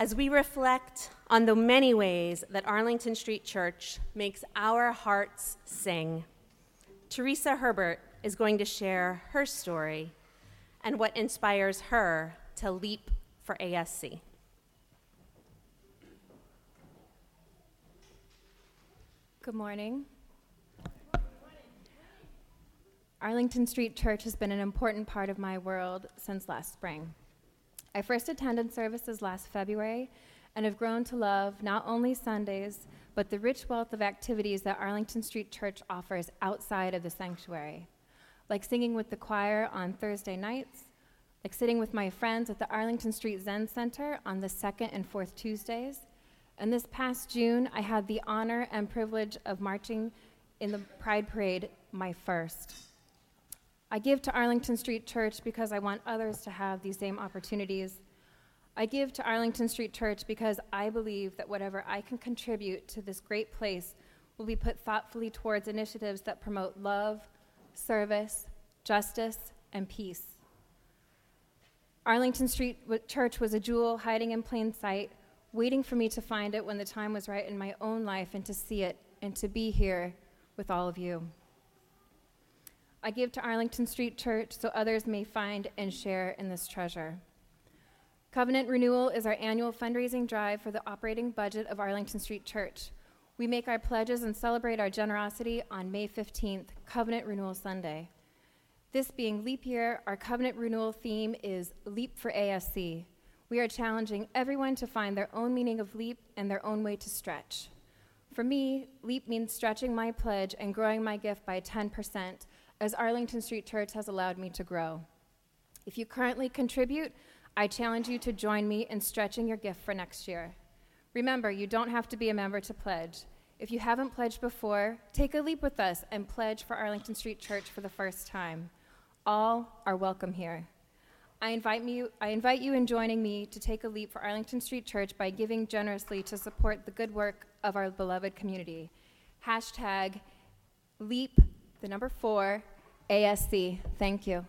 as we reflect on the many ways that Arlington Street Church makes our hearts sing. Teresa Herbert is going to share her story and what inspires her to leap for ASC. Good morning. Arlington Street Church has been an important part of my world since last spring. I first attended services last February and have grown to love not only Sundays, but the rich wealth of activities that Arlington Street Church offers outside of the sanctuary, like singing with the choir on Thursday nights, like sitting with my friends at the Arlington Street Zen Center on the second and fourth Tuesdays. And this past June, I had the honor and privilege of marching in the Pride Parade, my first. I give to Arlington Street Church because I want others to have these same opportunities. I give to Arlington Street Church because I believe that whatever I can contribute to this great place will be put thoughtfully towards initiatives that promote love, service, justice, and peace. Arlington Street Church was a jewel hiding in plain sight, waiting for me to find it when the time was right in my own life and to see it and to be here with all of you. I give to Arlington Street Church so others may find and share in this treasure. Covenant Renewal is our annual fundraising drive for the operating budget of Arlington Street Church. We make our pledges and celebrate our generosity on May 15th, Covenant Renewal Sunday. This being leap year, our covenant renewal theme is Leap for ASC. We are challenging everyone to find their own meaning of leap and their own way to stretch. For me, leap means stretching my pledge and growing my gift by 10% as Arlington Street Church has allowed me to grow. If you currently contribute, I challenge you to join me in stretching your gift for next year. Remember, you don't have to be a member to pledge. If you haven't pledged before, take a leap with us and pledge for Arlington Street Church for the first time. All are welcome here. I invite, me, I invite you in joining me to take a leap for Arlington Street Church by giving generously to support the good work of our beloved community. Hashtag leap the number four, ASC. Thank you.